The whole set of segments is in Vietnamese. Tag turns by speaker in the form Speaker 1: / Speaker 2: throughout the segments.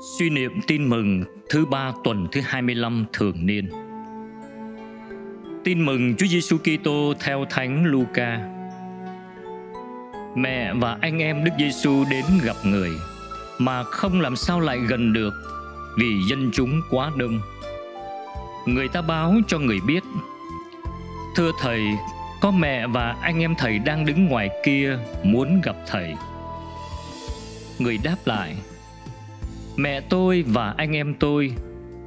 Speaker 1: Suy niệm tin mừng thứ ba tuần thứ 25 thường niên. Tin mừng Chúa Giêsu Kitô theo Thánh Luca. Mẹ và anh em Đức Giêsu đến gặp người mà không làm sao lại gần được vì dân chúng quá đông. Người ta báo cho người biết: "Thưa thầy, có mẹ và anh em thầy đang đứng ngoài kia muốn gặp thầy." Người đáp lại: mẹ tôi và anh em tôi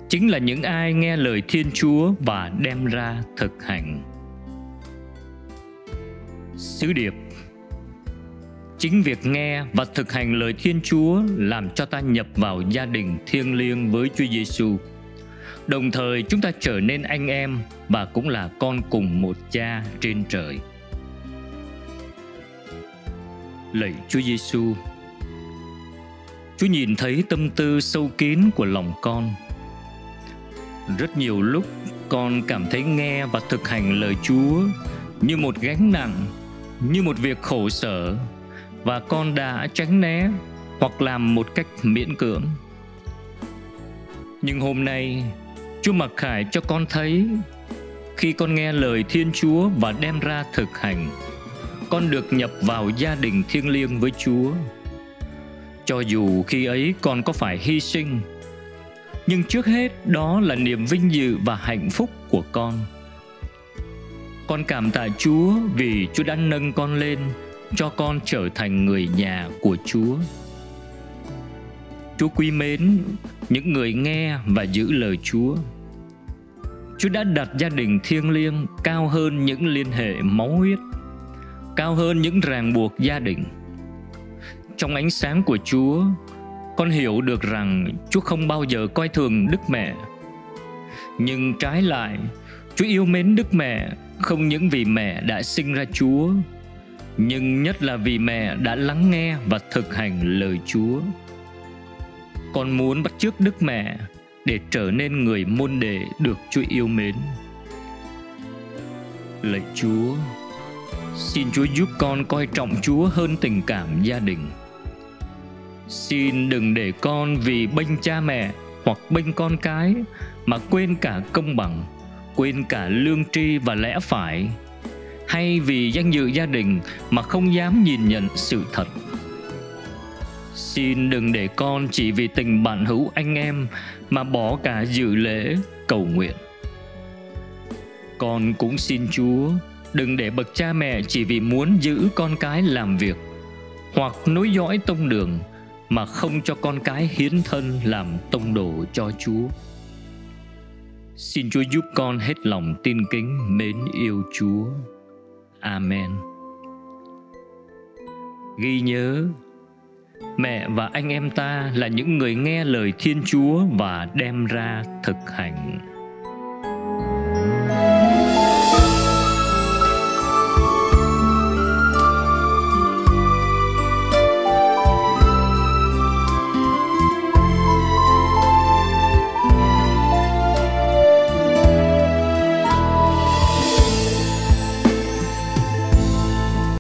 Speaker 1: chính là những ai nghe lời thiên chúa và đem ra thực hành. Sứ điệp. Chính việc nghe và thực hành lời thiên chúa làm cho ta nhập vào gia đình thiêng liêng với chúa giêsu đồng thời chúng ta trở nên anh em và cũng là con cùng một cha trên trời. Lạy chúa giêsu Chúa nhìn thấy tâm tư sâu kín của lòng con. Rất nhiều lúc con cảm thấy nghe và thực hành lời Chúa như một gánh nặng, như một việc khổ sở và con đã tránh né hoặc làm một cách miễn cưỡng. Nhưng hôm nay, Chúa mặc khải cho con thấy khi con nghe lời Thiên Chúa và đem ra thực hành, con được nhập vào gia đình thiêng liêng với Chúa cho dù khi ấy con có phải hy sinh. Nhưng trước hết đó là niềm vinh dự và hạnh phúc của con. Con cảm tạ chúa vì chúa đã nâng con lên, cho con trở thành người nhà của chúa. Chúa quý mến những người nghe và giữ lời chúa. Chúa đã đặt gia đình thiêng liêng cao hơn những liên hệ máu huyết, cao hơn những ràng buộc gia đình trong ánh sáng của Chúa, con hiểu được rằng Chúa không bao giờ coi thường Đức Mẹ. Nhưng trái lại, Chúa yêu mến Đức Mẹ không những vì mẹ đã sinh ra Chúa, nhưng nhất là vì mẹ đã lắng nghe và thực hành lời Chúa. Con muốn bắt chước Đức Mẹ để trở nên người môn đệ được Chúa yêu mến. Lạy Chúa, xin Chúa giúp con coi trọng Chúa hơn tình cảm gia đình xin đừng để con vì bênh cha mẹ hoặc bênh con cái mà quên cả công bằng, quên cả lương tri và lẽ phải. Hay vì danh dự gia đình mà không dám nhìn nhận sự thật. Xin đừng để con chỉ vì tình bạn hữu anh em mà bỏ cả dự lễ, cầu nguyện. Con cũng xin chúa đừng để bậc cha mẹ chỉ vì muốn giữ con cái làm việc hoặc nối dõi tông đường mà không cho con cái hiến thân làm tông đồ cho Chúa. Xin Chúa giúp con hết lòng tin kính mến yêu Chúa. Amen. Ghi nhớ, mẹ và anh em ta là những người nghe lời Thiên Chúa và đem ra thực hành.